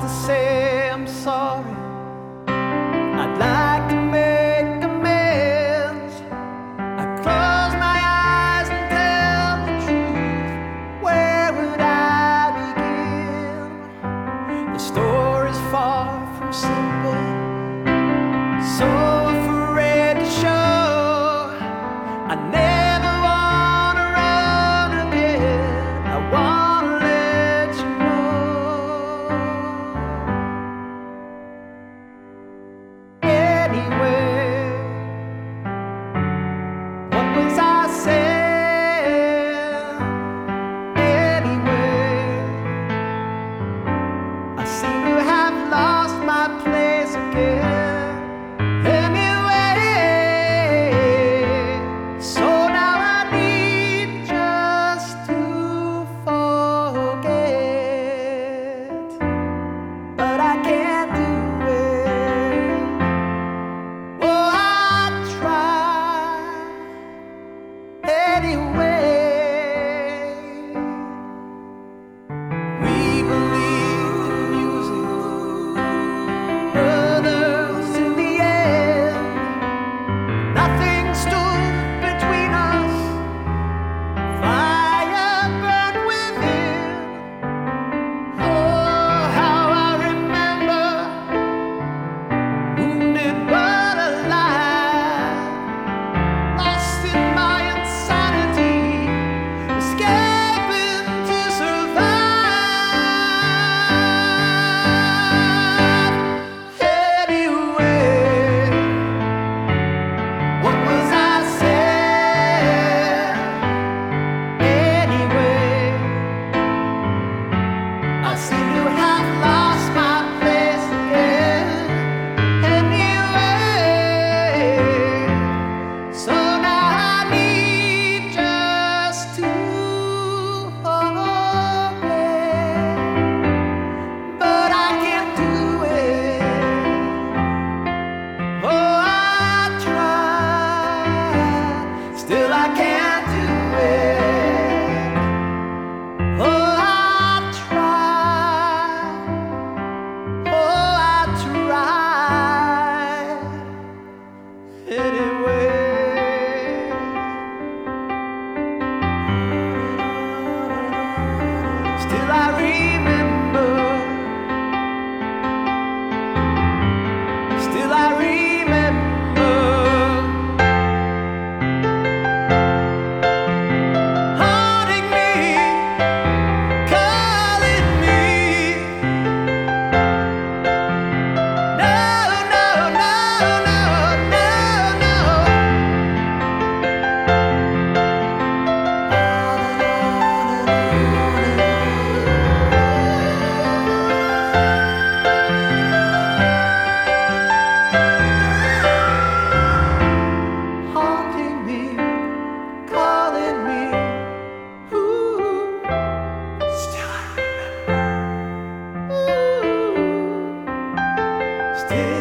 To say Yeah.